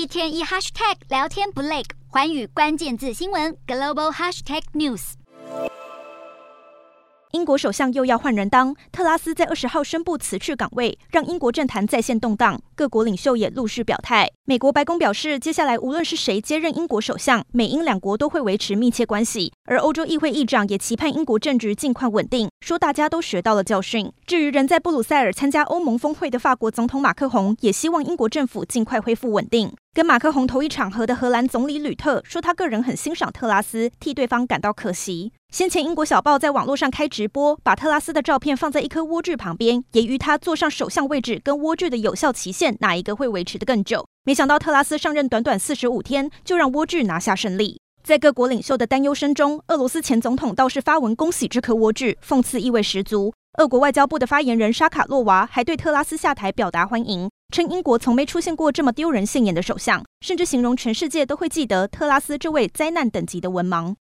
一天一 hashtag 聊天不累，寰宇关键字新闻 global hashtag news。英国首相又要换人当，特拉斯在二十号宣布辞去岗位，让英国政坛再现动荡。各国领袖也陆续表态。美国白宫表示，接下来无论是谁接任英国首相，美英两国都会维持密切关系。而欧洲议会议长也期盼英国政局尽快稳定，说大家都学到了教训。至于人在布鲁塞尔参加欧盟峰会的法国总统马克宏，也希望英国政府尽快恢复稳定。跟马克宏同一场合的荷兰总理吕特说，他个人很欣赏特拉斯，替对方感到可惜。先前英国小报在网络上开直播，把特拉斯的照片放在一颗莴苣旁边，揶揄他坐上首相位置跟莴苣的有效期限哪一个会维持得更久。没想到特拉斯上任短短四十五天，就让莴苣拿下胜利。在各国领袖的担忧声中，俄罗斯前总统倒是发文恭喜这颗莴苣，讽刺意味十足。俄国外交部的发言人沙卡洛娃还对特拉斯下台表达欢迎。称英国从没出现过这么丢人现眼的首相，甚至形容全世界都会记得特拉斯这位灾难等级的文盲。